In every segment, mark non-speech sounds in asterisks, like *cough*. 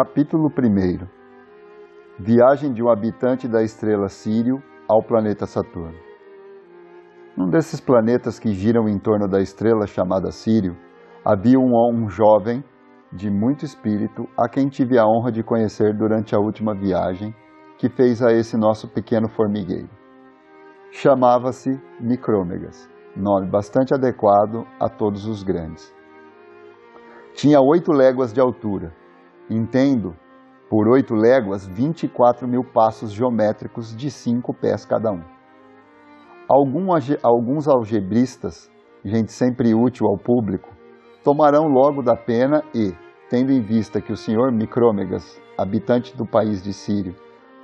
Capítulo 1 Viagem de um habitante da estrela Sírio ao planeta Saturno. Num desses planetas que giram em torno da estrela chamada Sírio, havia um, um jovem de muito espírito a quem tive a honra de conhecer durante a última viagem que fez a esse nosso pequeno formigueiro. Chamava-se Micrômegas, nome bastante adequado a todos os grandes. Tinha oito léguas de altura. Entendo por oito léguas, 24 mil passos geométricos de cinco pés cada um. Alguns algebristas, gente sempre útil ao público, tomarão logo da pena e, tendo em vista que o senhor Micrômegas, habitante do país de Sírio,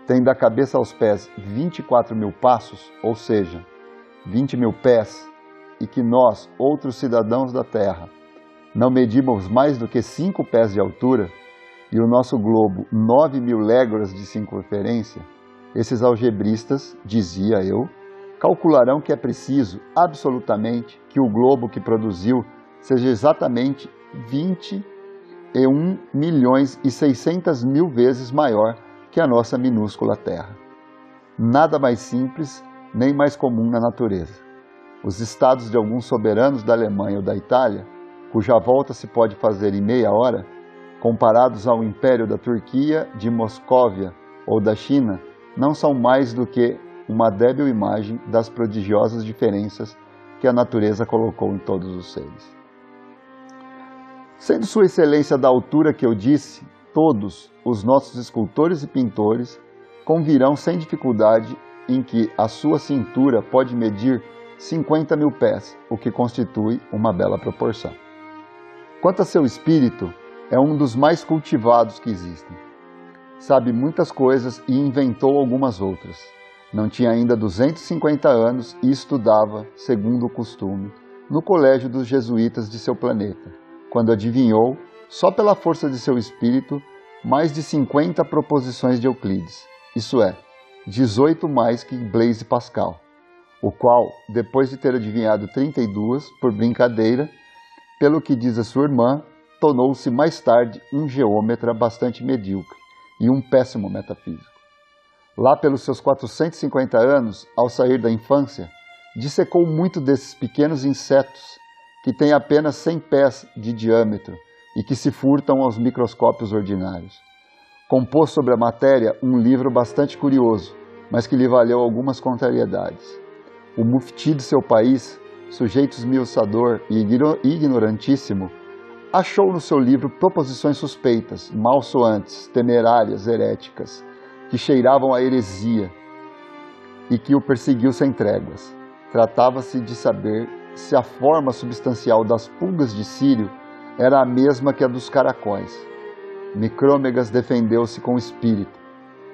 tem da cabeça aos pés 24 mil passos, ou seja, 20 mil pés, e que nós, outros cidadãos da Terra, não medimos mais do que cinco pés de altura, e o nosso globo 9 mil léguas de circunferência, esses algebristas, dizia eu, calcularão que é preciso, absolutamente, que o globo que produziu seja exatamente 21 milhões e 600 mil vezes maior que a nossa minúscula Terra. Nada mais simples nem mais comum na natureza. Os estados de alguns soberanos da Alemanha ou da Itália, cuja volta se pode fazer em meia hora, comparados ao Império da Turquia, de Moscóvia ou da China, não são mais do que uma débil imagem das prodigiosas diferenças que a natureza colocou em todos os seres. Sendo Sua Excelência da altura que eu disse, todos os nossos escultores e pintores convirão sem dificuldade em que a sua cintura pode medir 50 mil pés, o que constitui uma bela proporção. Quanto a seu espírito, é um dos mais cultivados que existem. Sabe muitas coisas e inventou algumas outras. Não tinha ainda 250 anos e estudava, segundo o costume, no colégio dos jesuítas de seu planeta, quando adivinhou só pela força de seu espírito, mais de 50 proposições de Euclides, isso é, 18 mais que Blaise Pascal, o qual, depois de ter adivinhado 32 por brincadeira, pelo que diz a sua irmã, tornou-se mais tarde um geômetra bastante medíocre e um péssimo metafísico. Lá pelos seus 450 anos, ao sair da infância, dissecou muito desses pequenos insetos que têm apenas 100 pés de diâmetro e que se furtam aos microscópios ordinários. Compôs sobre a matéria um livro bastante curioso, mas que lhe valeu algumas contrariedades. O mufti de seu país, sujeito esmiuçador e ignorantíssimo, achou no seu livro proposições suspeitas, malsoantes, temerárias, heréticas, que cheiravam a heresia e que o perseguiu sem tréguas. Tratava-se de saber se a forma substancial das pulgas de Sírio era a mesma que a dos caracóis. Micrômegas defendeu-se com espírito,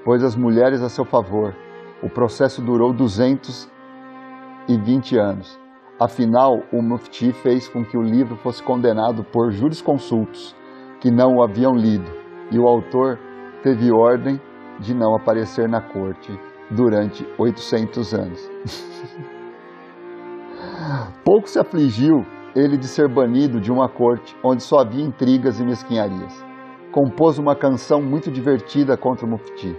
pôs as mulheres a seu favor. O processo durou 220 anos. Afinal, o mufti fez com que o livro fosse condenado por jurisconsultos que não o haviam lido, e o autor teve ordem de não aparecer na corte durante 800 anos. *laughs* Pouco se afligiu ele de ser banido de uma corte onde só havia intrigas e mesquinharias. Compôs uma canção muito divertida contra o Mufti,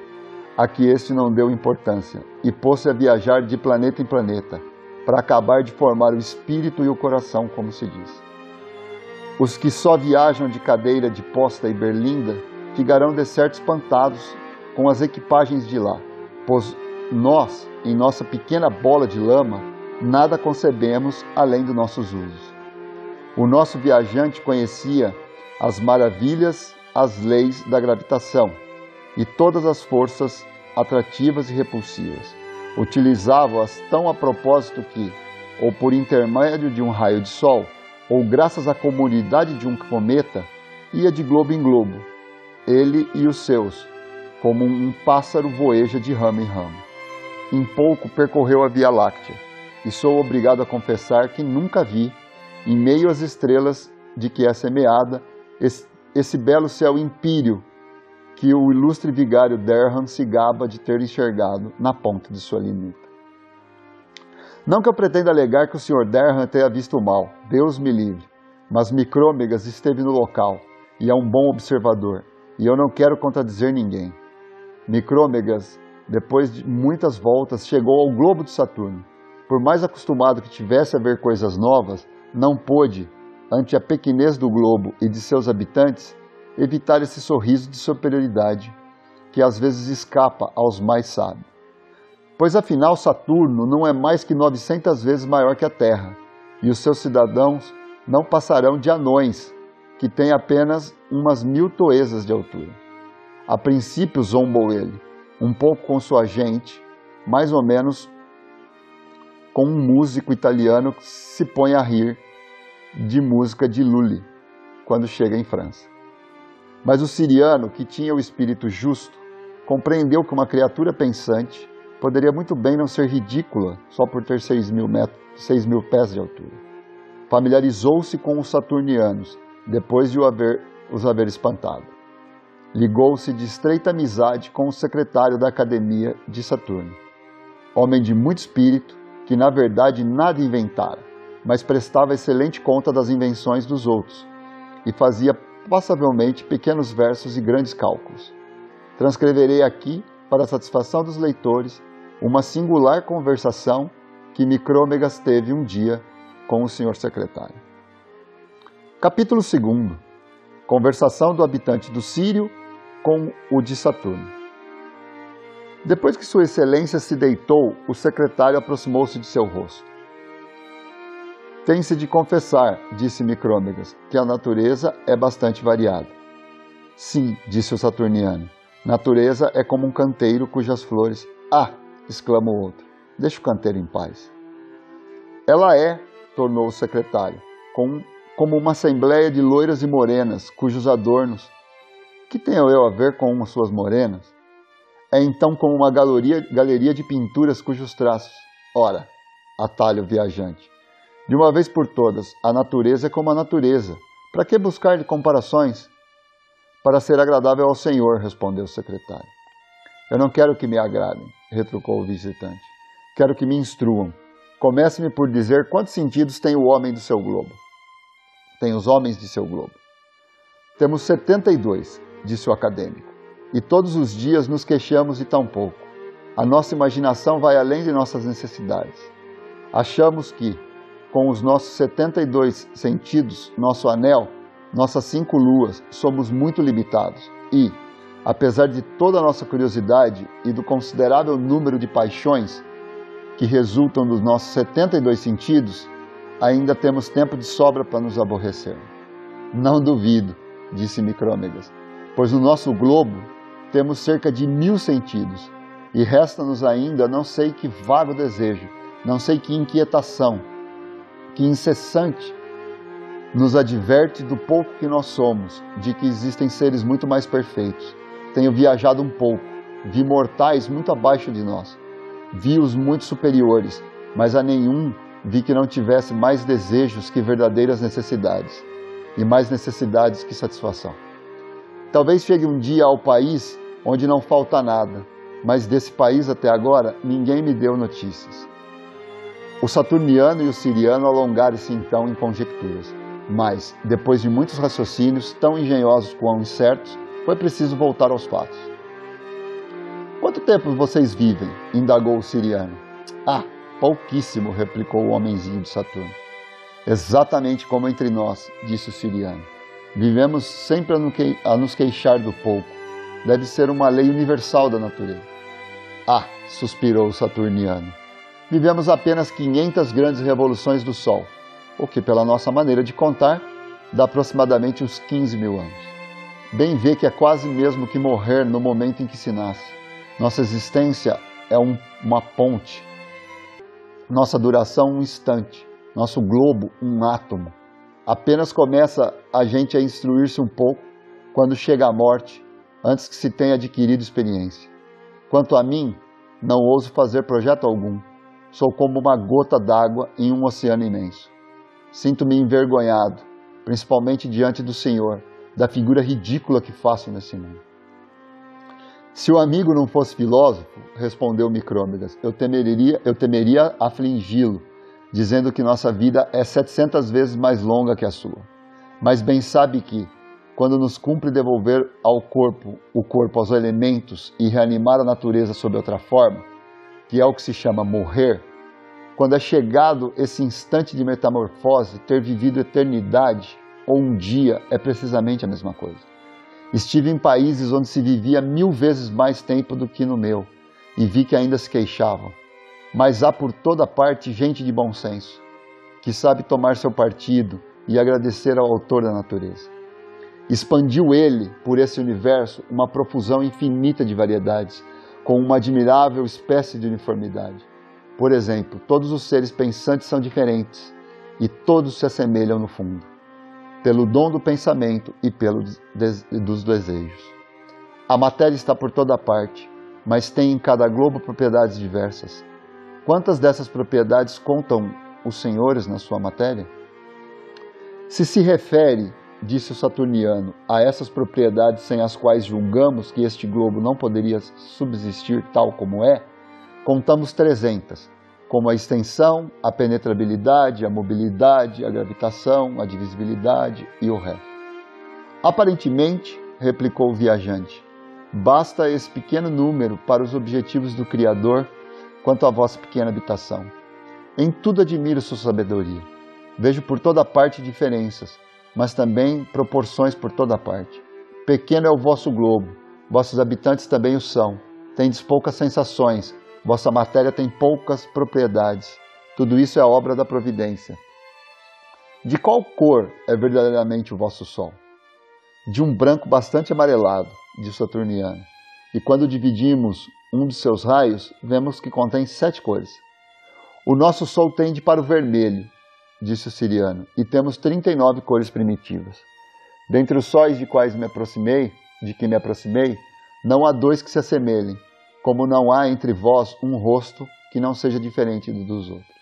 a que este não deu importância, e pôs-se a viajar de planeta em planeta, para acabar de formar o espírito e o coração, como se diz. Os que só viajam de cadeira de posta e berlinda ficarão de certo espantados com as equipagens de lá, pois nós, em nossa pequena bola de lama, nada concebemos além dos nossos usos. O nosso viajante conhecia as maravilhas, as leis da gravitação e todas as forças atrativas e repulsivas. Utilizava-as tão a propósito que, ou por intermédio de um raio de sol, ou graças à comunidade de um cometa, ia de globo em globo, ele e os seus, como um pássaro voeja de ramo em ramo. Em pouco percorreu a Via Láctea, e sou obrigado a confessar que nunca vi em meio às estrelas de que é semeada, esse, esse belo céu impírio que o ilustre vigário Derham se gaba de ter enxergado na ponta de sua lineta. Não que eu pretenda alegar que o Sr. Derham tenha visto o mal, Deus me livre, mas Micrômegas esteve no local e é um bom observador, e eu não quero contradizer ninguém. Micrômegas, depois de muitas voltas, chegou ao globo de Saturno. Por mais acostumado que tivesse a ver coisas novas, não pôde, ante a pequenez do globo e de seus habitantes, evitar esse sorriso de superioridade que às vezes escapa aos mais sábios. Pois afinal, Saturno não é mais que 900 vezes maior que a Terra, e os seus cidadãos não passarão de anões, que têm apenas umas mil toesas de altura. A princípio zombou ele, um pouco com sua gente, mais ou menos com um músico italiano que se põe a rir de música de Lully quando chega em França. Mas o siriano, que tinha o espírito justo, compreendeu que uma criatura pensante poderia muito bem não ser ridícula só por ter seis mil, metros, seis mil pés de altura. Familiarizou-se com os saturnianos, depois de o haver, os haver espantado. Ligou-se de estreita amizade com o secretário da Academia de Saturno, homem de muito espírito, que na verdade nada inventara, mas prestava excelente conta das invenções dos outros e fazia passavelmente pequenos versos e grandes cálculos. Transcreverei aqui, para a satisfação dos leitores, uma singular conversação que Micrômegas teve um dia com o senhor secretário. Capítulo 2 Conversação do habitante do Sírio com o de Saturno. Depois que Sua Excelência se deitou, o secretário aproximou-se de seu rosto. Tem-se de confessar, disse Micrômegas, que a natureza é bastante variada. Sim, disse o Saturniano. Natureza é como um canteiro cujas flores. Ah! exclama o outro. Deixa o canteiro em paz. Ela é, tornou o secretário, com, como uma assembleia de loiras e morenas, cujos adornos. Que tenho eu a ver com suas morenas? É então como uma galeria, galeria de pinturas cujos traços. Ora, atalho viajante. De uma vez por todas, a natureza é como a natureza. Para que buscar comparações? Para ser agradável ao Senhor, respondeu o secretário. Eu não quero que me agradem, retrucou o visitante. Quero que me instruam. Comece-me por dizer quantos sentidos tem o homem do seu globo. Tem os homens de seu globo. Temos 72, disse o acadêmico, e todos os dias nos queixamos de tão pouco. A nossa imaginação vai além de nossas necessidades. Achamos que, com os nossos 72 sentidos, nosso anel, nossas cinco luas, somos muito limitados e, apesar de toda a nossa curiosidade e do considerável número de paixões que resultam dos nossos 72 sentidos, ainda temos tempo de sobra para nos aborrecer. Não duvido, disse Micrômegas, pois no nosso globo temos cerca de mil sentidos e resta-nos ainda não sei que vago desejo, não sei que inquietação, que incessante nos adverte do pouco que nós somos, de que existem seres muito mais perfeitos. Tenho viajado um pouco, vi mortais muito abaixo de nós, vi os muito superiores, mas a nenhum vi que não tivesse mais desejos que verdadeiras necessidades, e mais necessidades que satisfação. Talvez chegue um dia ao país onde não falta nada, mas desse país até agora ninguém me deu notícias. O saturniano e o siriano alongaram-se então em conjecturas, mas, depois de muitos raciocínios tão engenhosos quanto incertos, foi preciso voltar aos fatos. Quanto tempo vocês vivem? indagou o siriano. Ah, pouquíssimo, replicou o homenzinho de Saturno. Exatamente como entre nós, disse o siriano. Vivemos sempre a nos queixar do pouco. Deve ser uma lei universal da natureza. Ah, suspirou o saturniano vivemos apenas 500 grandes revoluções do Sol, o que, pela nossa maneira de contar, dá aproximadamente uns 15 mil anos. Bem vê que é quase mesmo que morrer no momento em que se nasce. Nossa existência é um, uma ponte, nossa duração um instante, nosso globo um átomo. Apenas começa a gente a instruir-se um pouco quando chega a morte, antes que se tenha adquirido experiência. Quanto a mim, não ouso fazer projeto algum Sou como uma gota d'água em um oceano imenso. Sinto-me envergonhado, principalmente diante do Senhor, da figura ridícula que faço nesse mundo. Se o amigo não fosse filósofo, respondeu Micrômegas, eu temeria, eu temeria afligi-lo, dizendo que nossa vida é 700 vezes mais longa que a sua. Mas bem sabe que, quando nos cumpre devolver ao corpo o corpo aos elementos e reanimar a natureza sob outra forma, que é o que se chama morrer, quando é chegado esse instante de metamorfose, ter vivido eternidade ou um dia é precisamente a mesma coisa. Estive em países onde se vivia mil vezes mais tempo do que no meu e vi que ainda se queixavam. Mas há por toda parte gente de bom senso, que sabe tomar seu partido e agradecer ao autor da natureza. Expandiu ele, por esse universo, uma profusão infinita de variedades, com uma admirável espécie de uniformidade. Por exemplo, todos os seres pensantes são diferentes e todos se assemelham no fundo, pelo dom do pensamento e pelo dos desejos. A matéria está por toda parte, mas tem em cada globo propriedades diversas. Quantas dessas propriedades contam os senhores na sua matéria? Se se refere, disse o Saturniano, a essas propriedades sem as quais julgamos que este globo não poderia subsistir tal como é, contamos 300, como a extensão, a penetrabilidade, a mobilidade, a gravitação, a divisibilidade e o resto. Aparentemente, replicou o viajante, Basta esse pequeno número para os objetivos do Criador quanto à vossa pequena habitação. Em tudo admiro sua sabedoria. Vejo por toda parte diferenças, mas também proporções por toda parte. Pequeno é o vosso globo, vossos habitantes também o são. Tendes poucas sensações, vossa matéria tem poucas propriedades. Tudo isso é obra da providência. De qual cor é verdadeiramente o vosso sol? De um branco bastante amarelado de Saturniano. E quando dividimos um de seus raios, vemos que contém sete cores. O nosso Sol tende para o vermelho, disse o siriano, e temos 39 cores primitivas. Dentre os sóis de quais me aproximei, de que me aproximei, não há dois que se assemelhem, como não há entre vós um rosto que não seja diferente do dos outros.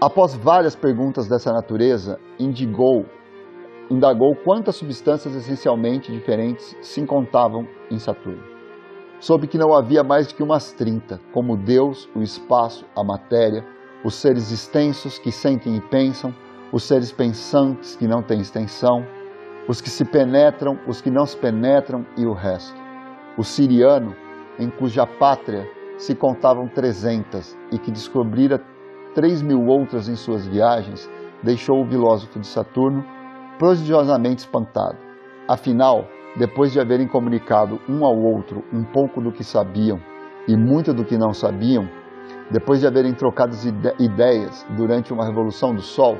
Após várias perguntas dessa natureza, indigou indagou quantas substâncias essencialmente diferentes se encontravam em Saturno. Soube que não havia mais do que umas 30, como Deus, o espaço, a matéria, os seres extensos que sentem e pensam, os seres pensantes que não têm extensão, os que se penetram, os que não se penetram e o resto. O siriano, em cuja pátria se contavam trezentas e que descobrira três mil outras em suas viagens, deixou o filósofo de Saturno prodigiosamente espantado. Afinal, depois de haverem comunicado um ao outro um pouco do que sabiam e muito do que não sabiam, depois de haverem trocado ideias durante uma revolução do Sol,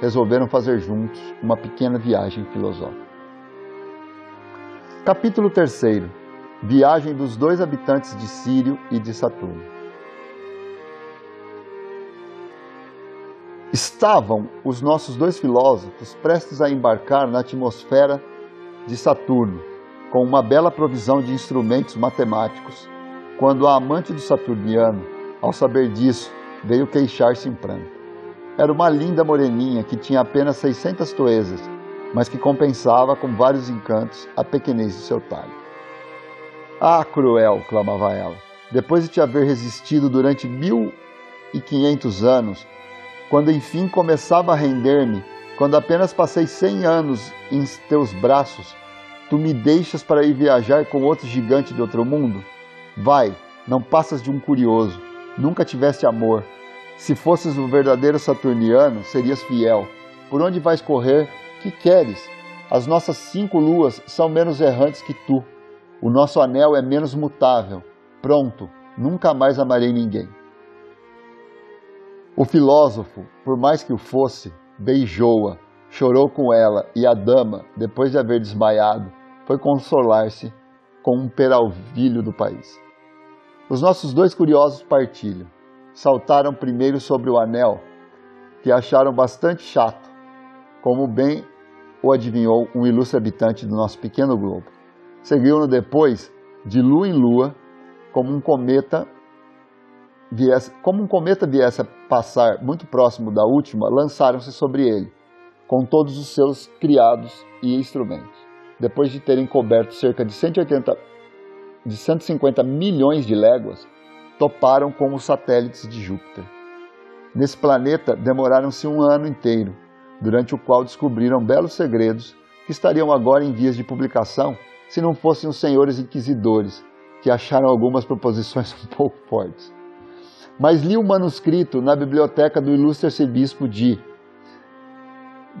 resolveram fazer juntos uma pequena viagem filosófica. Capítulo 3 Viagem dos dois habitantes de Sírio e de Saturno. Estavam os nossos dois filósofos prestes a embarcar na atmosfera de Saturno, com uma bela provisão de instrumentos matemáticos, quando a amante do saturniano, ao saber disso, veio queixar-se em pranto. Era uma linda moreninha que tinha apenas 600 toesas, mas que compensava com vários encantos a pequenez de seu talho. Ah, cruel! clamava ela. Depois de te haver resistido durante mil e quinhentos anos, quando enfim começava a render-me, quando apenas passei cem anos em teus braços, tu me deixas para ir viajar com outro gigante de outro mundo? Vai, não passas de um curioso, nunca tiveste amor. Se fosses o verdadeiro saturniano, serias fiel. Por onde vais correr? Que queres? As nossas cinco luas são menos errantes que tu. O nosso anel é menos mutável. Pronto, nunca mais amarei ninguém. O filósofo, por mais que o fosse, beijou-a, chorou com ela, e a dama, depois de haver desmaiado, foi consolar-se com um peralvilho do país. Os nossos dois curiosos partilham. Saltaram primeiro sobre o anel, que acharam bastante chato, como bem o adivinhou um ilustre habitante do nosso pequeno globo. Seguiram depois, de lua em lua, como um cometa viesse, como um cometa viesse a passar muito próximo da última, lançaram-se sobre ele, com todos os seus criados e instrumentos. Depois de terem coberto cerca de 180 de 150 milhões de léguas, toparam com os satélites de Júpiter. Nesse planeta demoraram-se um ano inteiro, durante o qual descobriram belos segredos que estariam agora em vias de publicação se não fossem os senhores inquisidores, que acharam algumas proposições *laughs* um pouco fortes. Mas li o um manuscrito na biblioteca do ilustre arcebispo de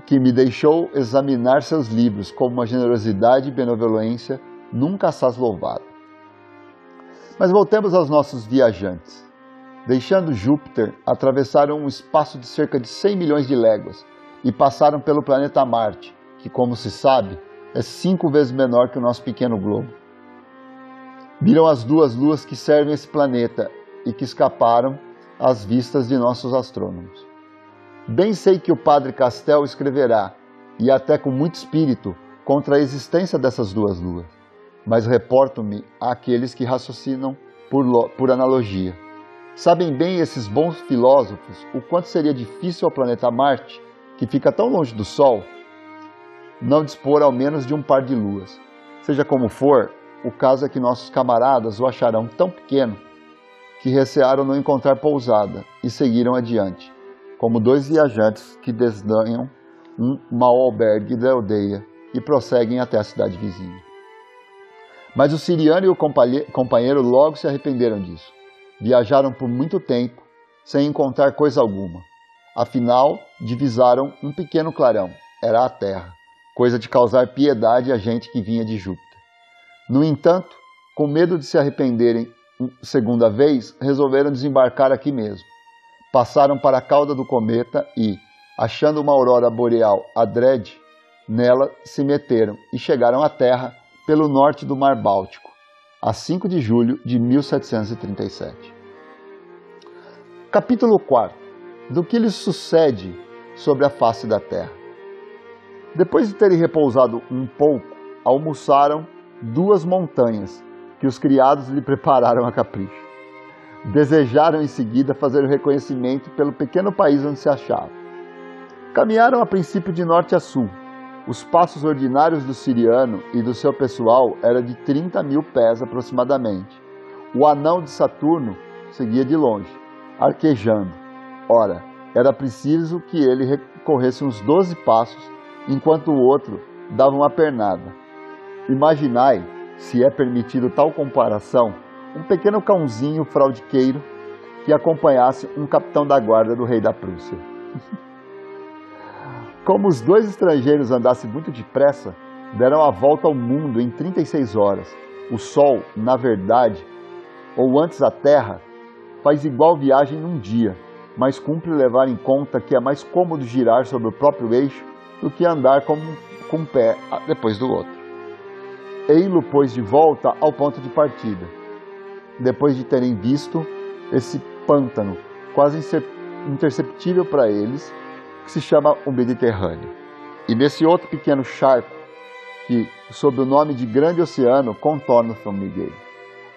que me deixou examinar seus livros com uma generosidade e benevolência nunca assaz louvada. Mas voltemos aos nossos viajantes. Deixando Júpiter, atravessaram um espaço de cerca de 100 milhões de léguas e passaram pelo planeta Marte, que, como se sabe, é cinco vezes menor que o nosso pequeno globo. Viram as duas luas que servem esse planeta e que escaparam às vistas de nossos astrônomos. Bem sei que o padre Castel escreverá, e até com muito espírito, contra a existência dessas duas luas, mas reporto-me àqueles que raciocinam por, por analogia. Sabem bem esses bons filósofos o quanto seria difícil ao planeta Marte, que fica tão longe do Sol, não dispor ao menos de um par de luas. Seja como for, o caso é que nossos camaradas o acharão tão pequeno que recearam não encontrar pousada e seguiram adiante, como dois viajantes que desdanham um mau albergue da aldeia e prosseguem até a cidade vizinha. Mas o siriano e o companheiro logo se arrependeram disso. Viajaram por muito tempo sem encontrar coisa alguma. Afinal, divisaram um pequeno clarão, era a terra coisa de causar piedade a gente que vinha de Júpiter. No entanto, com medo de se arrependerem segunda vez, resolveram desembarcar aqui mesmo. Passaram para a cauda do cometa e, achando uma aurora boreal adrede, nela se meteram e chegaram à Terra pelo norte do Mar Báltico, a 5 de julho de 1737. Capítulo 4 Do que lhes sucede sobre a face da Terra. Depois de terem repousado um pouco, almoçaram duas montanhas que os criados lhe prepararam a capricho. Desejaram em seguida fazer o reconhecimento pelo pequeno país onde se achavam. Caminharam a princípio de norte a sul. Os passos ordinários do siriano e do seu pessoal eram de 30 mil pés aproximadamente. O anão de Saturno seguia de longe, arquejando. Ora, era preciso que ele recorresse uns 12 passos enquanto o outro dava uma pernada. Imaginai, se é permitido tal comparação, um pequeno cãozinho fraudiqueiro que acompanhasse um capitão da guarda do rei da Prússia. *laughs* Como os dois estrangeiros andassem muito depressa, deram a volta ao mundo em 36 horas. O Sol, na verdade, ou antes a Terra, faz igual viagem num dia, mas cumpre levar em conta que é mais cômodo girar sobre o próprio eixo do que andar com, com um pé depois do outro. Ei-lo, pois, de volta ao ponto de partida, depois de terem visto esse pântano quase imperceptível para eles, que se chama o Mediterrâneo. E nesse outro pequeno charco, que, sob o nome de Grande Oceano, contorna São Miguel.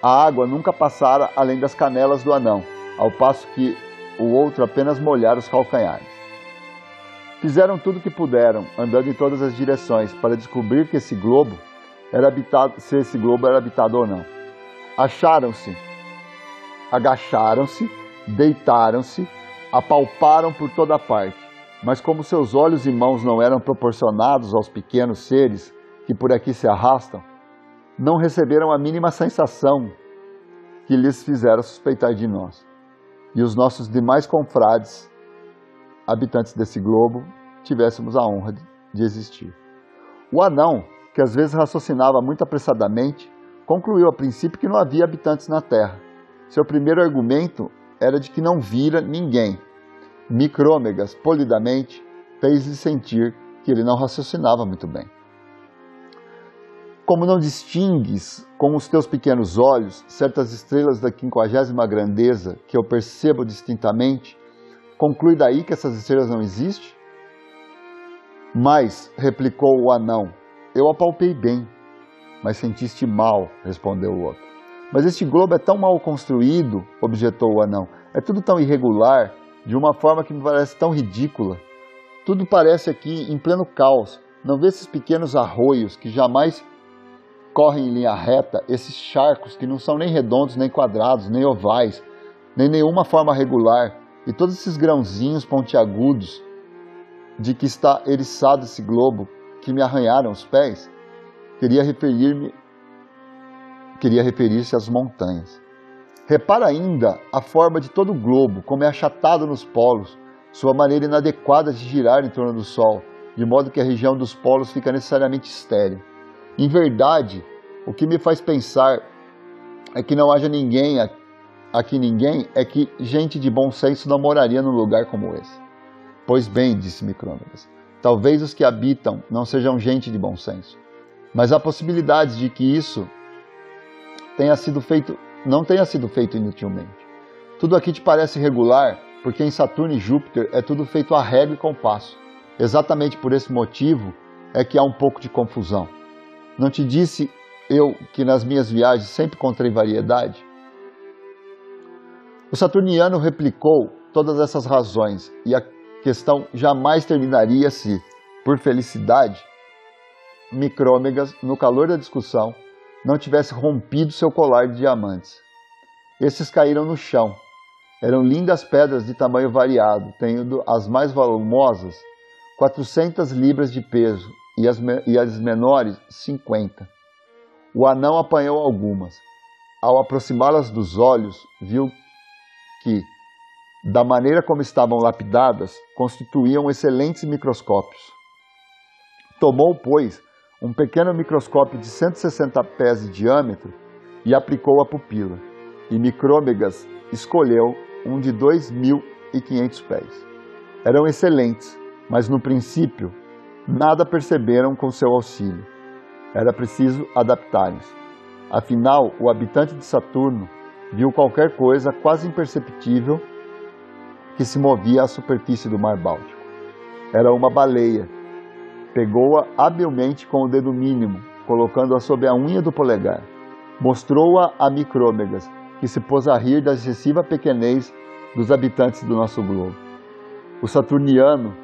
A água nunca passara além das canelas do anão, ao passo que o outro apenas molhara os calcanhares. Fizeram tudo o que puderam, andando em todas as direções, para descobrir que esse globo era habitado, se esse globo era habitado ou não. Acharam-se, agacharam-se, deitaram-se, apalparam por toda parte, mas como seus olhos e mãos não eram proporcionados aos pequenos seres que por aqui se arrastam, não receberam a mínima sensação que lhes fizera suspeitar de nós. E os nossos demais confrades habitantes desse globo, tivéssemos a honra de existir. O anão, que às vezes raciocinava muito apressadamente, concluiu a princípio que não havia habitantes na Terra. Seu primeiro argumento era de que não vira ninguém. Micrômegas, polidamente, fez-lhe sentir que ele não raciocinava muito bem. Como não distingues com os teus pequenos olhos certas estrelas da quinquagésima grandeza que eu percebo distintamente, Conclui daí que essas estrelas não existem? Mas, replicou o anão, eu apalpei bem, mas sentiste mal, respondeu o outro. Mas este globo é tão mal construído, objetou o anão, é tudo tão irregular, de uma forma que me parece tão ridícula. Tudo parece aqui em pleno caos. Não vê esses pequenos arroios que jamais correm em linha reta, esses charcos que não são nem redondos, nem quadrados, nem ovais, nem nenhuma forma regular, e todos esses grãozinhos pontiagudos de que está eriçado esse globo que me arranharam os pés, queria referir-me queria referir-se às montanhas. Repara ainda a forma de todo o globo, como é achatado nos polos, sua maneira inadequada de girar em torno do Sol, de modo que a região dos polos fica necessariamente estéril. Em verdade, o que me faz pensar é que não haja ninguém aqui ninguém é que gente de bom senso não moraria num lugar como esse. Pois bem, disse Micrômegas, talvez os que habitam não sejam gente de bom senso, mas há possibilidades de que isso tenha sido feito, não tenha sido feito inutilmente. Tudo aqui te parece regular, porque em Saturno e Júpiter é tudo feito a régua e compasso. Exatamente por esse motivo é que há um pouco de confusão. Não te disse eu que nas minhas viagens sempre encontrei variedade? O saturniano replicou todas essas razões e a questão jamais terminaria se, por felicidade, Micrômegas, no calor da discussão, não tivesse rompido seu colar de diamantes. Esses caíram no chão. Eram lindas pedras de tamanho variado, tendo as mais volumosas 400 libras de peso e as, e as menores 50. O anão apanhou algumas. Ao aproximá-las dos olhos, viu que, da maneira como estavam lapidadas, constituíam excelentes microscópios. Tomou, pois, um pequeno microscópio de 160 pés de diâmetro e aplicou a pupila, e Micrômegas escolheu um de 2.500 pés. Eram excelentes, mas no princípio nada perceberam com seu auxílio. Era preciso adaptarem-se. Afinal, o habitante de Saturno viu qualquer coisa quase imperceptível que se movia à superfície do mar Báltico. Era uma baleia Pegou-a habilmente com o dedo mínimo, colocando-a sob a unha do polegar. Mostrou-a a Micrômegas, que se pôs a rir da excessiva pequenez dos habitantes do nosso globo. O saturniano,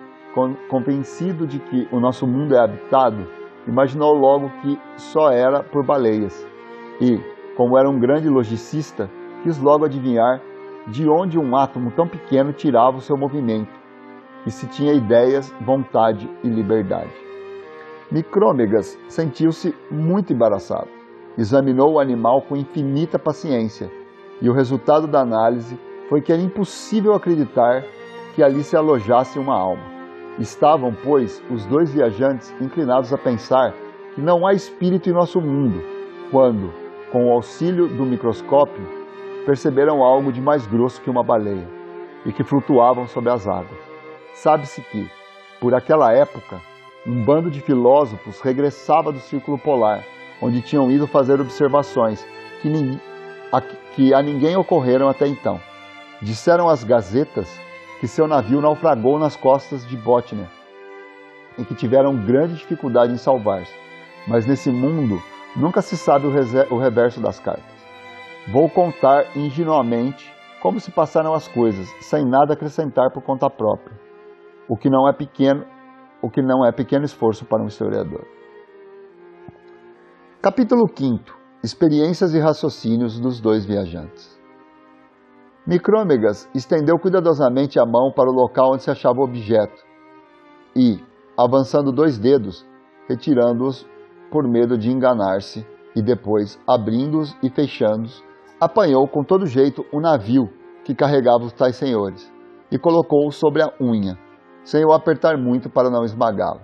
convencido de que o nosso mundo é habitado, imaginou logo que só era por baleias. E, como era um grande logicista, quis logo adivinhar de onde um átomo tão pequeno tirava o seu movimento e se tinha ideias, vontade e liberdade. Micrômegas sentiu-se muito embaraçado. Examinou o animal com infinita paciência e o resultado da análise foi que era impossível acreditar que ali se alojasse uma alma. Estavam, pois, os dois viajantes inclinados a pensar que não há espírito em nosso mundo, quando, com o auxílio do microscópio, perceberam algo de mais grosso que uma baleia e que flutuavam sobre as águas. Sabe-se que, por aquela época, um bando de filósofos regressava do Círculo Polar, onde tinham ido fazer observações que, a, que a ninguém ocorreram até então. Disseram as gazetas que seu navio naufragou nas costas de Bótnia e que tiveram grande dificuldade em salvar-se. Mas nesse mundo nunca se sabe o, o reverso das cartas. Vou contar ingenuamente como se passaram as coisas, sem nada acrescentar por conta própria o que não é pequeno, o que não é pequeno esforço para um historiador. Capítulo 5 Experiências e raciocínios dos dois viajantes. Micrômegas estendeu cuidadosamente a mão para o local onde se achava o objeto e, avançando dois dedos, retirando-os por medo de enganar-se e depois, abrindo-os e fechando-os, apanhou com todo jeito o navio que carregava os tais senhores e colocou-o sobre a unha sem o apertar muito para não esmagá-lo.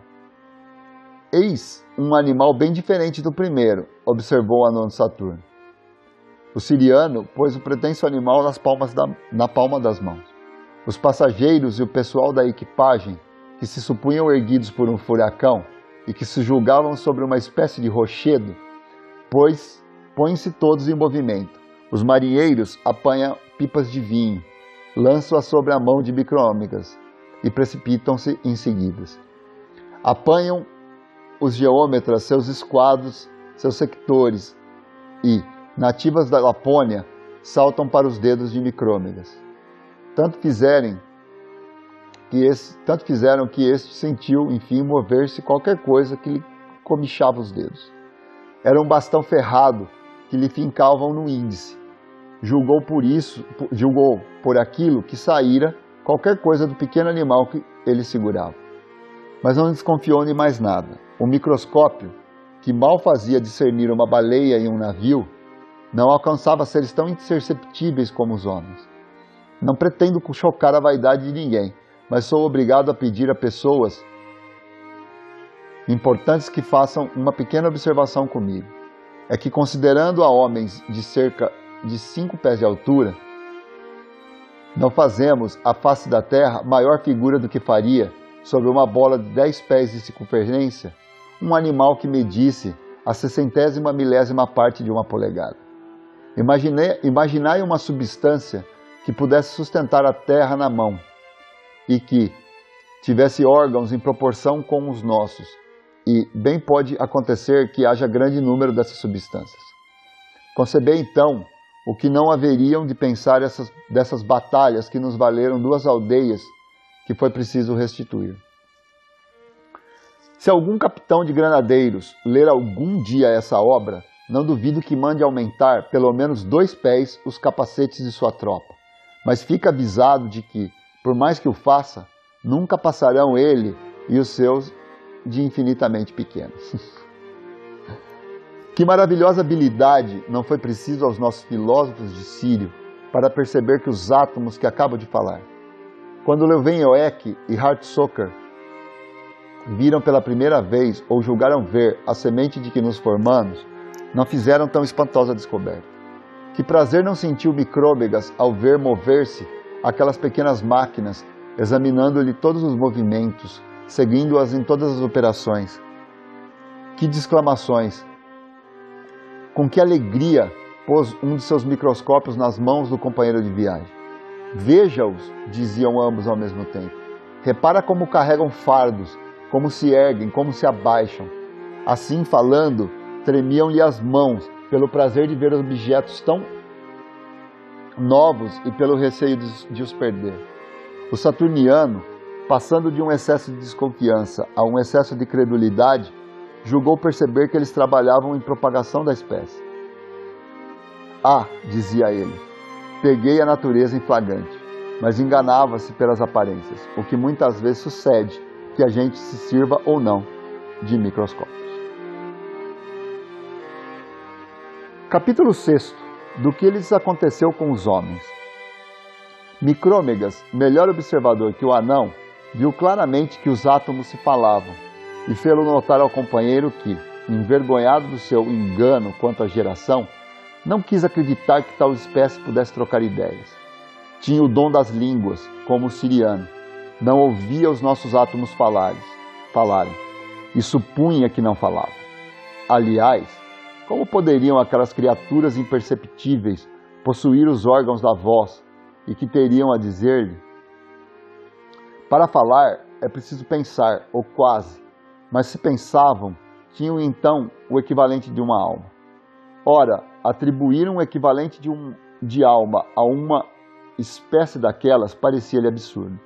Eis um animal bem diferente do primeiro, observou o anão de Saturno. O siriano pôs o pretenso animal nas palmas da, na palma das mãos. Os passageiros e o pessoal da equipagem, que se supunham erguidos por um furacão e que se julgavam sobre uma espécie de rochedo, pois põem-se todos em movimento. Os marinheiros apanham pipas de vinho, lançam-as sobre a mão de micrômegas, e precipitam-se em seguidas. Apanham os geômetras seus esquadros, seus sectores e, nativas da Lapônia, saltam para os dedos de Micrômegas. Tanto fizerem que esse, tanto fizeram que este sentiu, enfim, mover-se qualquer coisa que lhe comichava os dedos. Era um bastão ferrado que lhe fincavam no índice. Julgou por isso, julgou por aquilo que saíra qualquer coisa do pequeno animal que ele segurava. mas não desconfiou de mais nada. O microscópio, que mal fazia discernir uma baleia em um navio, não alcançava seres tão imperceptíveis como os homens. Não pretendo chocar a vaidade de ninguém, mas sou obrigado a pedir a pessoas importantes que façam uma pequena observação comigo. É que, considerando a homens de cerca de cinco pés de altura, não fazemos a face da Terra maior figura do que faria sobre uma bola de dez pés de circunferência um animal que medisse a sessentésima milésima parte de uma polegada. Imaginei, imaginai uma substância que pudesse sustentar a terra na mão e que tivesse órgãos em proporção com os nossos, e bem pode acontecer que haja grande número dessas substâncias. Concebei então o que não haveriam de pensar essas, dessas batalhas que nos valeram duas aldeias que foi preciso restituir. Se algum capitão de granadeiros ler algum dia essa obra, não duvido que mande aumentar pelo menos dois pés os capacetes de sua tropa. Mas fica avisado de que, por mais que o faça, nunca passarão ele e os seus de infinitamente pequenos. *laughs* que maravilhosa habilidade não foi preciso aos nossos filósofos de Sírio para perceber que os átomos que acabo de falar, quando Leuven-Oeck e Hartsocker viram pela primeira vez ou julgaram ver a semente de que nos formamos, não fizeram tão espantosa descoberta. Que prazer não sentiu Micrômegas ao ver mover-se aquelas pequenas máquinas, examinando-lhe todos os movimentos, seguindo-as em todas as operações. Que exclamações! Com que alegria pôs um de seus microscópios nas mãos do companheiro de viagem. Veja-os, diziam ambos ao mesmo tempo. Repara como carregam fardos, como se erguem, como se abaixam. Assim falando, tremiam-lhe as mãos pelo prazer de ver objetos tão novos e pelo receio de os perder. O saturniano, passando de um excesso de desconfiança a um excesso de credulidade, julgou perceber que eles trabalhavam em propagação da espécie. Ah, dizia ele, peguei a natureza em flagrante, mas enganava-se pelas aparências, o que muitas vezes sucede que a gente se sirva ou não de microscópios. Capítulo 6 do que lhes aconteceu com os homens. Micrômegas, melhor observador que o anão, viu claramente que os átomos se falavam e fê-lo notar ao companheiro que, envergonhado do seu engano quanto à geração, não quis acreditar que tal espécie pudesse trocar ideias. Tinha o dom das línguas, como o siriano, não ouvia os nossos átomos falares, falarem e supunha que não falava. Aliás, como poderiam aquelas criaturas imperceptíveis possuir os órgãos da voz e que teriam a dizer-lhe? Para falar é preciso pensar, ou quase, mas se pensavam, tinham então o equivalente de uma alma. Ora, atribuir um equivalente de, um, de alma a uma espécie daquelas parecia-lhe absurdo.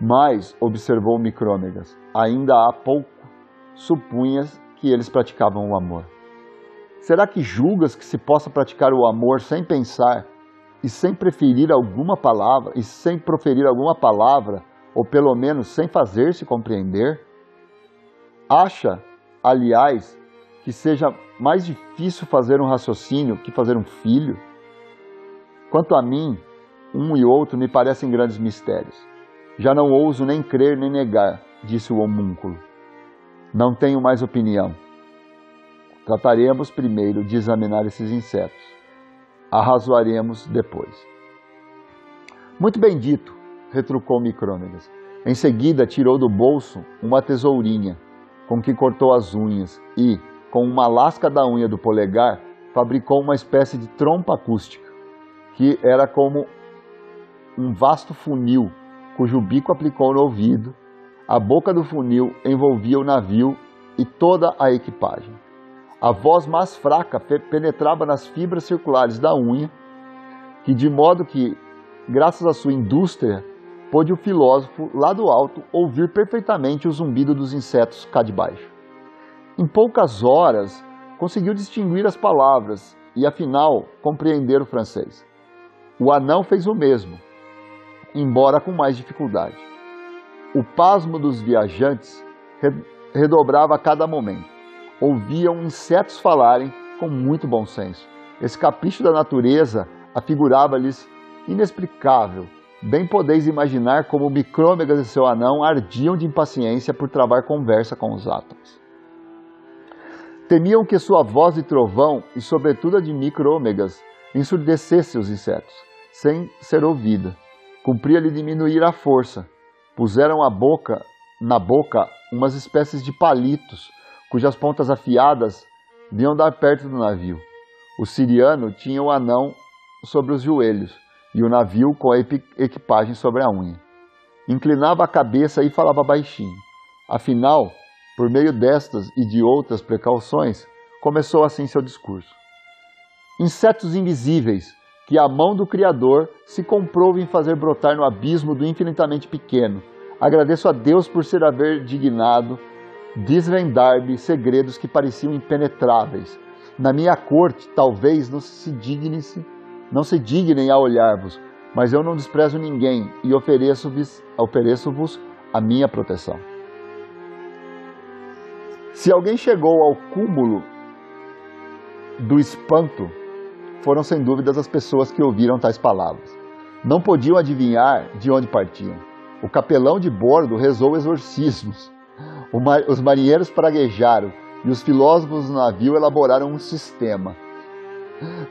Mas, observou Micrômegas, ainda há pouco supunhas que eles praticavam o amor. Será que julgas que se possa praticar o amor sem pensar e sem preferir alguma palavra e sem proferir alguma palavra, ou pelo menos sem fazer-se compreender? Acha, aliás, que seja mais difícil fazer um raciocínio que fazer um filho? Quanto a mim, um e outro me parecem grandes mistérios. Já não ouso nem crer nem negar, disse o homúnculo. Não tenho mais opinião. Trataremos primeiro de examinar esses insetos. Arrazoaremos depois. Muito bem dito, retrucou Micrômegas. Em seguida, tirou do bolso uma tesourinha com que cortou as unhas e, com uma lasca da unha do polegar, fabricou uma espécie de trompa acústica, que era como um vasto funil cujo bico aplicou no ouvido, a boca do funil envolvia o navio e toda a equipagem. A voz mais fraca penetrava nas fibras circulares da unha, que de modo que, graças à sua indústria, pôde o filósofo lá do alto ouvir perfeitamente o zumbido dos insetos cá de baixo. Em poucas horas, conseguiu distinguir as palavras e, afinal, compreender o francês. O anão fez o mesmo, embora com mais dificuldade. O pasmo dos viajantes redobrava a cada momento. Ouviam insetos falarem com muito bom senso. Esse capricho da natureza afigurava-lhes inexplicável. Bem podeis imaginar como Micrômegas e seu anão ardiam de impaciência por travar conversa com os átomos. Temiam que sua voz de trovão, e sobretudo a de Micrômegas, ensurdecesse os insetos, sem ser ouvida. Cumpria-lhe diminuir a força. Puseram a boca, na boca, umas espécies de palitos, cujas pontas afiadas vinham dar perto do navio. O siriano tinha o anão sobre os joelhos e o navio com a equipagem sobre a unha. Inclinava a cabeça e falava baixinho. Afinal, por meio destas e de outras precauções, começou assim seu discurso. Insetos invisíveis, que a mão do Criador se comprou em fazer brotar no abismo do infinitamente pequeno. Agradeço a Deus por ser haver dignado desvendar-me segredos que pareciam impenetráveis. Na minha corte, talvez não se digne não se dignem a olhar-vos, mas eu não desprezo ninguém e ofereço-vos ofereço a minha proteção. Se alguém chegou ao cúmulo do espanto, foram sem dúvidas as pessoas que ouviram tais palavras. Não podiam adivinhar de onde partiam. O capelão de bordo rezou exorcismos. Os marinheiros praguejaram e os filósofos do navio elaboraram um sistema.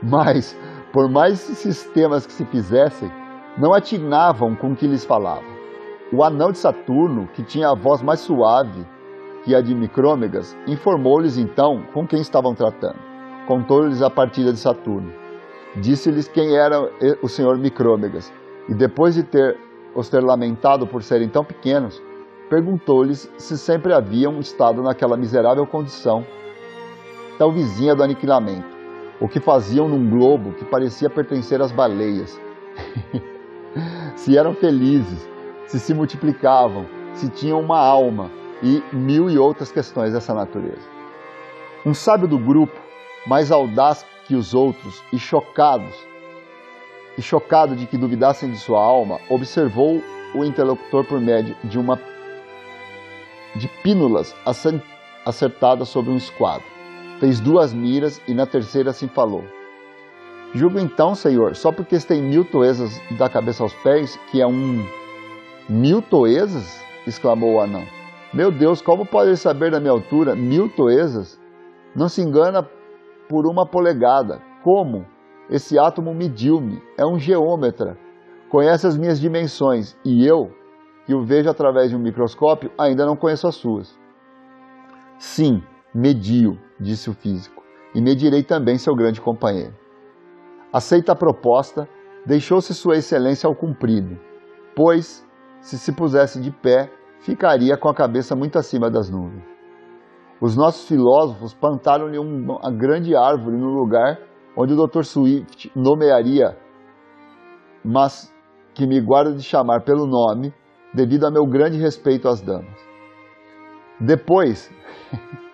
Mas, por mais sistemas que se fizessem, não atinavam com o que lhes falava. O anão de Saturno, que tinha a voz mais suave que a de Micrômegas, informou-lhes então com quem estavam tratando. Contou-lhes a partida de Saturno. Disse-lhes quem era o senhor Micrômegas, e depois de ter os ter lamentado por serem tão pequenos, perguntou-lhes se sempre haviam estado naquela miserável condição, tão vizinha do aniquilamento o que faziam num globo que parecia pertencer às baleias. *laughs* se eram felizes, se se multiplicavam, se tinham uma alma e mil e outras questões dessa natureza. Um sábio do grupo, mais audaz que os outros e chocados, e chocado de que duvidassem de sua alma, observou o interlocutor por médio de uma de pínulas acertadas sobre um esquadro fez duas miras e na terceira assim falou: Julgo então, Senhor, só porque tem mil toesas da cabeça aos pés, que é um. Mil toesas? exclamou o anão. Meu Deus, como pode saber da minha altura mil toesas? Não se engana por uma polegada. Como? Esse átomo mediu-me, é um geômetra, conhece as minhas dimensões e eu, que o vejo através de um microscópio, ainda não conheço as suas. Sim, mediu, disse o físico, e medirei também seu grande companheiro. Aceita a proposta, deixou-se Sua Excelência ao cumprido, pois, se se pusesse de pé, ficaria com a cabeça muito acima das nuvens. Os nossos filósofos plantaram-lhe uma grande árvore no lugar onde o Dr. Swift nomearia, mas que me guarda de chamar pelo nome, devido a meu grande respeito às damas. Depois, *laughs*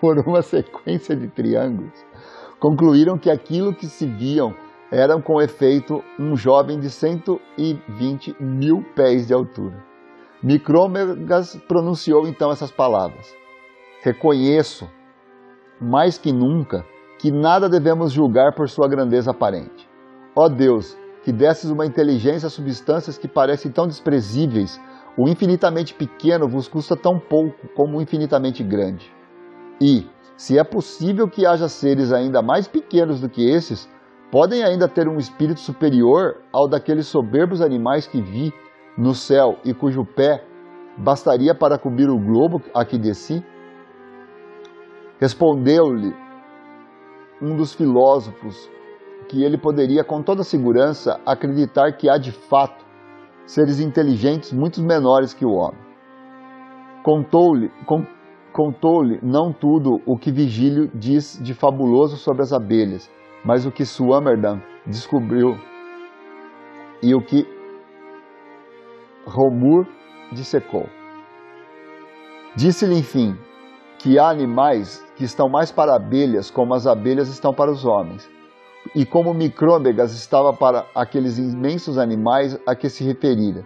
por uma *laughs* sequência de triângulos, concluíram que aquilo que se viam era com efeito um jovem de 120 mil pés de altura. Micrômegas pronunciou então essas palavras: Reconheço, mais que nunca, que nada devemos julgar por sua grandeza aparente. Ó Deus, que desses uma inteligência a substâncias que parecem tão desprezíveis, o infinitamente pequeno vos custa tão pouco como o infinitamente grande. E, se é possível que haja seres ainda mais pequenos do que esses, podem ainda ter um espírito superior ao daqueles soberbos animais que vi no céu e cujo pé bastaria para cobrir o globo a que desci? Respondeu-lhe um dos filósofos que ele poderia com toda segurança acreditar que há de fato seres inteligentes muito menores que o homem. Contou-lhe, Contou-lhe não tudo o que Vigílio diz de fabuloso sobre as abelhas, mas o que Swammerdam descobriu e o que Romur dissecou. Disse-lhe, enfim, que há animais que estão mais para abelhas, como as abelhas estão para os homens, e como Micrômegas estava para aqueles imensos animais a que se referira,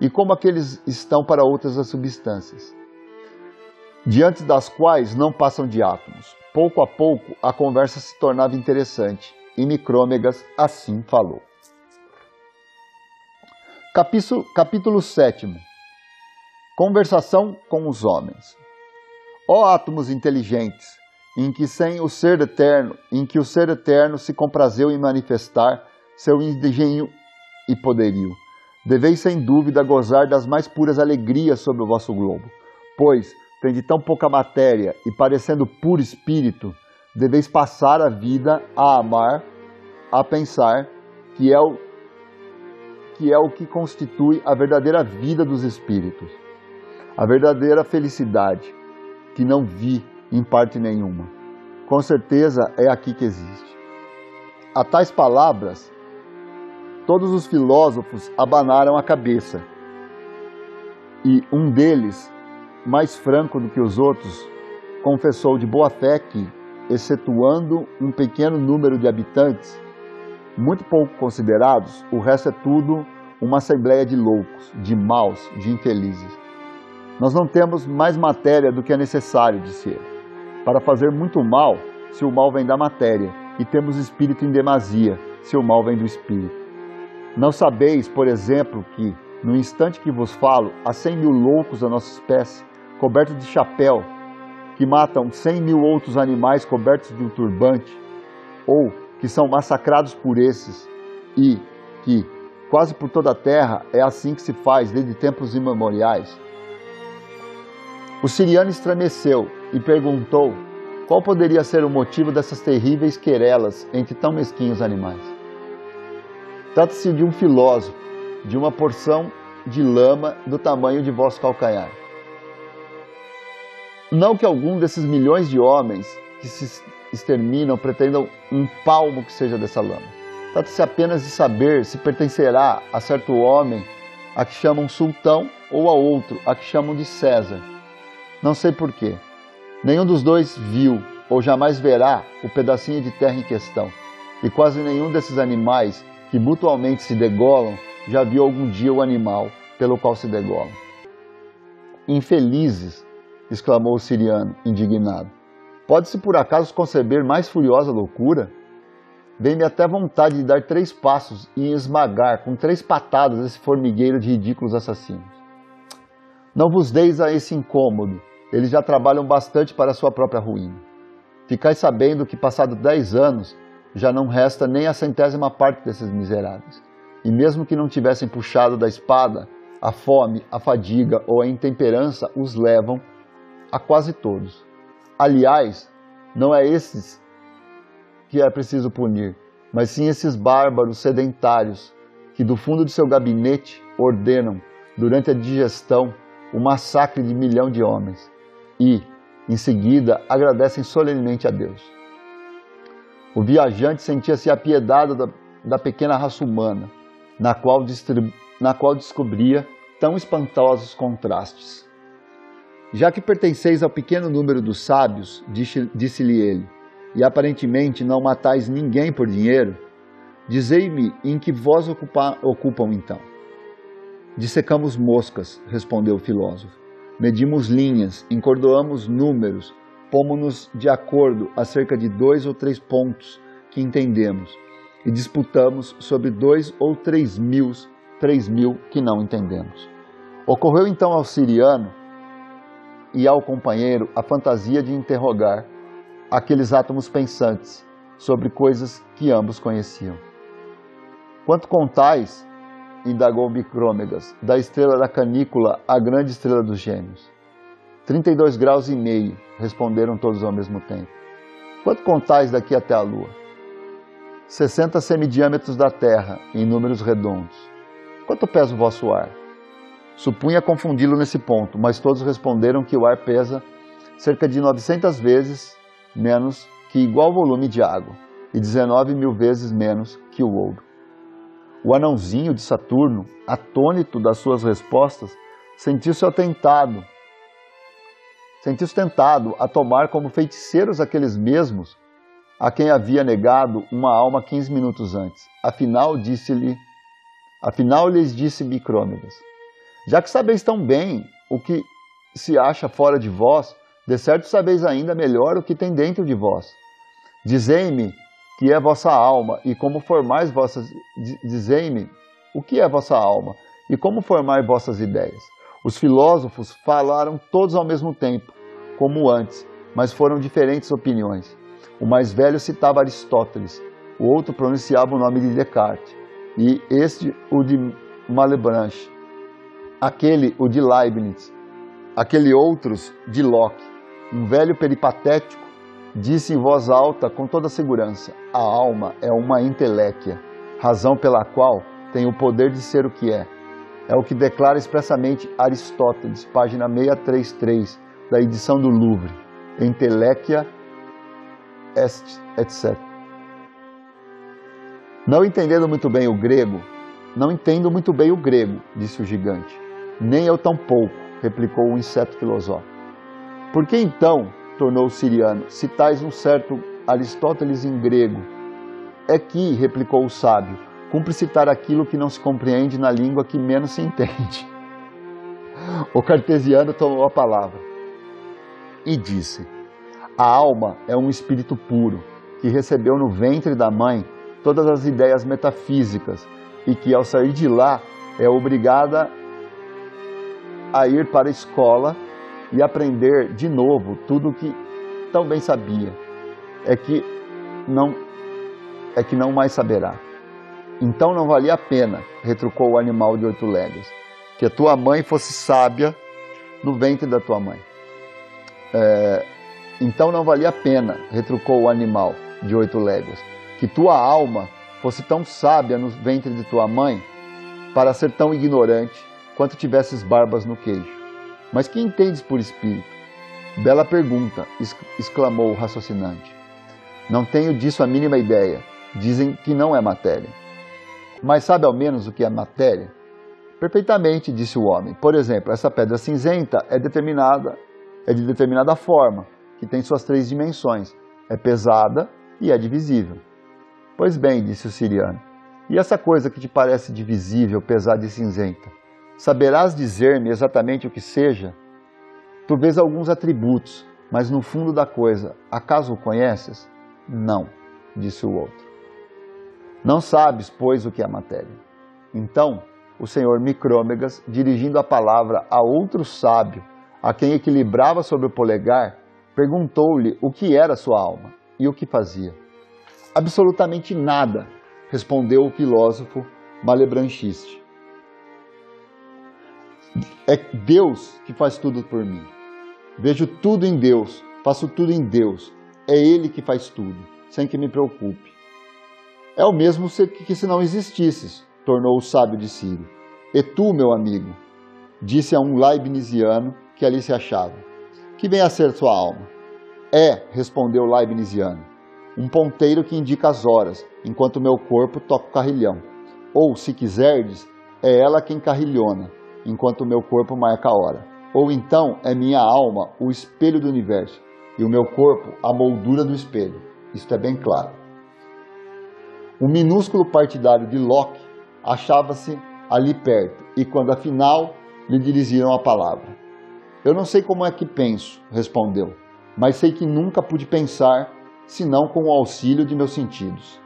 e como aqueles estão para outras substâncias. Diante das quais não passam de átomos. Pouco a pouco a conversa se tornava interessante e Micrômegas assim falou. Capítulo, capítulo 7 Conversação com os homens. Ó átomos inteligentes, em que sem o ser eterno, em que o ser eterno se comprazeu em manifestar seu engenho e poderio. Deveis sem dúvida gozar das mais puras alegrias sobre o vosso globo, pois tende tão pouca matéria e parecendo puro espírito, deveis passar a vida a amar, a pensar que é o que é o que constitui a verdadeira vida dos espíritos, a verdadeira felicidade, que não vi em parte nenhuma. Com certeza é aqui que existe. A tais palavras, todos os filósofos abanaram a cabeça. E um deles, mais franco do que os outros, confessou de boa fé que, excetuando um pequeno número de habitantes, muito pouco considerados, o resto é tudo uma assembleia de loucos, de maus, de infelizes. Nós não temos mais matéria do que é necessário, disse ele, para fazer muito mal, se o mal vem da matéria, e temos espírito em demasia, se o mal vem do espírito. Não sabeis, por exemplo, que, no instante que vos falo, há cem mil loucos da nossa espécie, cobertos de chapéu, que matam cem mil outros animais cobertos de um turbante, ou que são massacrados por esses, e que, quase por toda a terra, é assim que se faz desde tempos imemoriais. O siriano estremeceu e perguntou qual poderia ser o motivo dessas terríveis querelas entre tão mesquinhos animais. Trata-se de um filósofo, de uma porção de lama do tamanho de vosso calcanhar. Não que algum desses milhões de homens que se exterminam pretendam um palmo que seja dessa lama. Trata-se apenas de saber se pertencerá a certo homem a que chamam sultão ou a outro a que chamam de César. Não sei porquê. Nenhum dos dois viu ou jamais verá o pedacinho de terra em questão. E quase nenhum desses animais que mutualmente se degolam já viu algum dia o animal pelo qual se degolam. Infelizes exclamou o siriano, indignado. Pode-se por acaso conceber mais furiosa loucura? Vem-me até vontade de dar três passos e esmagar com três patadas esse formigueiro de ridículos assassinos. Não vos deis a esse incômodo, eles já trabalham bastante para a sua própria ruína. Ficai sabendo que, passados dez anos, já não resta nem a centésima parte desses miseráveis. E mesmo que não tivessem puxado da espada, a fome, a fadiga ou a intemperança os levam a quase todos. Aliás, não é esses que é preciso punir, mas sim esses bárbaros sedentários que do fundo de seu gabinete ordenam, durante a digestão, o massacre de milhão de homens e, em seguida, agradecem solenemente a Deus. O viajante sentia-se apiedado da, da pequena raça humana, na qual, na qual descobria tão espantosos contrastes. Já que pertenceis ao pequeno número dos sábios, disse-lhe ele, e aparentemente não matais ninguém por dinheiro, dizei-me em que vós ocupa, ocupam então. Dissecamos moscas, respondeu o filósofo. Medimos linhas, encordoamos números, pomos-nos de acordo acerca de dois ou três pontos que entendemos e disputamos sobre dois ou três mil, três mil que não entendemos. Ocorreu então ao siriano e ao companheiro a fantasia de interrogar aqueles átomos pensantes sobre coisas que ambos conheciam. Quanto contais, indagou Micrômegas, da estrela da canícula à grande estrela dos gêmeos? 32 graus e meio, responderam todos ao mesmo tempo. Quanto contais daqui até a Lua? 60 semidiâmetros da Terra, em números redondos. Quanto pesa o vosso ar? Supunha confundi-lo nesse ponto, mas todos responderam que o ar pesa cerca de 900 vezes menos que igual volume de água e 19 mil vezes menos que o ouro. O anãozinho de Saturno, atônito das suas respostas, sentiu-se atentado, sentiu-se tentado a tomar como feiticeiros aqueles mesmos a quem havia negado uma alma 15 minutos antes. Afinal, disse-lhe, afinal lhes disse Micrômegas, já que sabeis tão bem o que se acha fora de vós, De certo sabeis ainda melhor o que tem dentro de vós. Dizei-me que é vossa alma e como formais vossas dizei-me o que é vossa alma e como formar vossas ideias. Os filósofos falaram todos ao mesmo tempo, como antes, mas foram diferentes opiniões. O mais velho citava Aristóteles, o outro pronunciava o nome de Descartes, e este o de Malebranche, aquele o de Leibniz, aquele outros de Locke. Um velho peripatético disse em voz alta com toda segurança: A alma é uma inteléquia, razão pela qual tem o poder de ser o que é. É o que declara expressamente Aristóteles, página 633 da edição do Louvre. Inteléquia est, etc. Não entendendo muito bem o grego, não entendo muito bem o grego, disse o gigante. Nem eu tampouco, replicou o inseto filosófico. Por que então, tornou o siriano, citais um certo Aristóteles em grego? É que, replicou o sábio, cumpre citar aquilo que não se compreende na língua que menos se entende. *laughs* O cartesiano tomou a palavra e disse: A alma é um espírito puro que recebeu no ventre da mãe todas as ideias metafísicas e que, ao sair de lá, é obrigada a ir para a escola e aprender de novo tudo o que tão bem sabia. É que não é que não mais saberá. Então não valia a pena, retrucou o animal de oito léguas, que a tua mãe fosse sábia no ventre da tua mãe. É, então não valia a pena, retrucou o animal de oito léguas, que tua alma fosse tão sábia no ventre de tua mãe, para ser tão ignorante quanto tivesses barbas no queijo. Mas que entendes por espírito? Bela pergunta, exclamou o raciocinante. Não tenho disso a mínima ideia. Dizem que não é matéria. Mas sabe ao menos o que é matéria? Perfeitamente, disse o homem. Por exemplo, essa pedra cinzenta é determinada, é de determinada forma, que tem suas três dimensões. É pesada e é divisível. Pois bem, disse o siriano, e essa coisa que te parece divisível, pesada e cinzenta? Saberás dizer-me exatamente o que seja? Tu vês alguns atributos, mas no fundo da coisa, acaso o conheces? Não, disse o outro. Não sabes, pois, o que é matéria. Então, o senhor Micrômegas, dirigindo a palavra a outro sábio, a quem equilibrava sobre o polegar, perguntou-lhe o que era sua alma e o que fazia. Absolutamente nada, respondeu o filósofo malebranchiste. É Deus que faz tudo por mim. Vejo tudo em Deus, faço tudo em Deus. É Ele que faz tudo, sem que me preocupe. É o mesmo que se não existisses, tornou o sábio de Sírio. E tu, meu amigo, disse a um leibniziano que ali se achava, que vem a ser sua alma. É, respondeu leibniziano, um ponteiro que indica as horas, enquanto meu corpo toca o carrilhão. Ou, se quiserdes, é ela quem carrilhona, enquanto o meu corpo marca a hora. Ou então é minha alma o espelho do universo e o meu corpo a moldura do espelho. Isto é bem claro. O minúsculo partidário de Locke achava-se ali perto e quando afinal lhe dirigiram a palavra. Eu não sei como é que penso, respondeu, mas sei que nunca pude pensar senão com o auxílio de meus sentidos.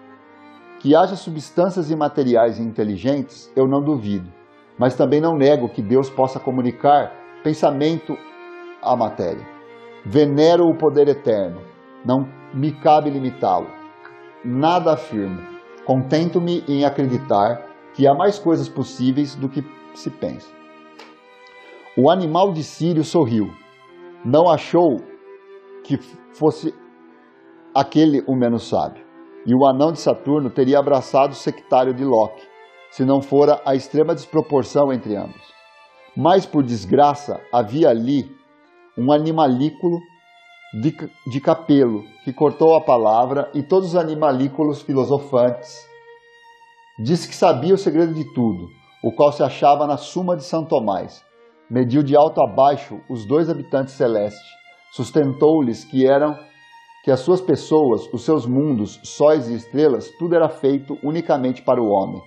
Que haja substâncias imateriais e inteligentes, eu não duvido, mas também não nego que Deus possa comunicar pensamento à matéria. Venero o poder eterno, não me cabe limitá-lo. Nada afirmo, contento-me em acreditar que há mais coisas possíveis do que se pensa. O animal de Sírio sorriu. Não achou que fosse aquele o menos sábio. E o anão de Saturno teria abraçado o sectário de Loki, se não fora a extrema desproporção entre ambos. Mas, por desgraça, havia ali um animalículo de, de capelo que cortou a palavra e todos os animalículos filosofantes. Disse que sabia o segredo de tudo, o qual se achava na Suma de São Tomás. Mediu de alto a baixo os dois habitantes celestes, sustentou-lhes que eram que as suas pessoas, os seus mundos, sóis e estrelas, tudo era feito unicamente para o homem.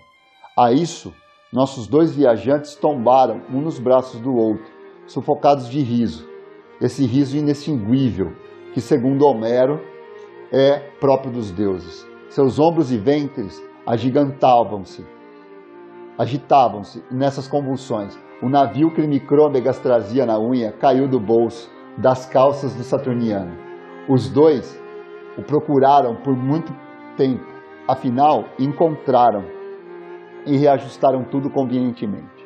A isso, nossos dois viajantes tombaram um nos braços do outro, sufocados de riso. esse riso inextinguível, que segundo Homero é próprio dos deuses. Seus ombros e ventres agigantavam-se, agitavam-se nessas convulsões. O navio que Micrômegas trazia na unha caiu do bolso das calças do Saturniano. Os dois o procuraram por muito tempo, afinal encontraram e reajustaram tudo convenientemente.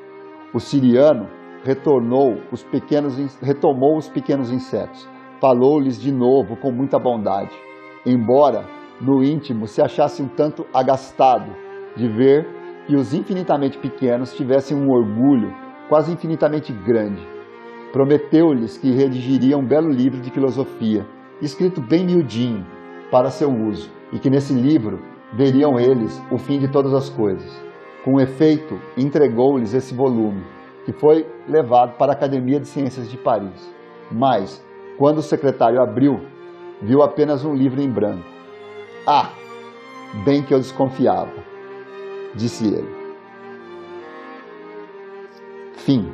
O siriano retornou os pequenos, retomou os pequenos insetos, falou-lhes de novo com muita bondade, embora no íntimo se achasse um tanto agastado de ver que os infinitamente pequenos tivessem um orgulho quase infinitamente grande. Prometeu-lhes que redigiria um belo livro de filosofia, escrito bem miudinho, para seu uso, e que nesse livro veriam eles o fim de todas as coisas. Com efeito, entregou-lhes esse volume, que foi levado para a Academia de Ciências de Paris. Mas, quando o secretário abriu, viu apenas um livro em branco. Ah, bem que eu desconfiava, disse ele. Fim.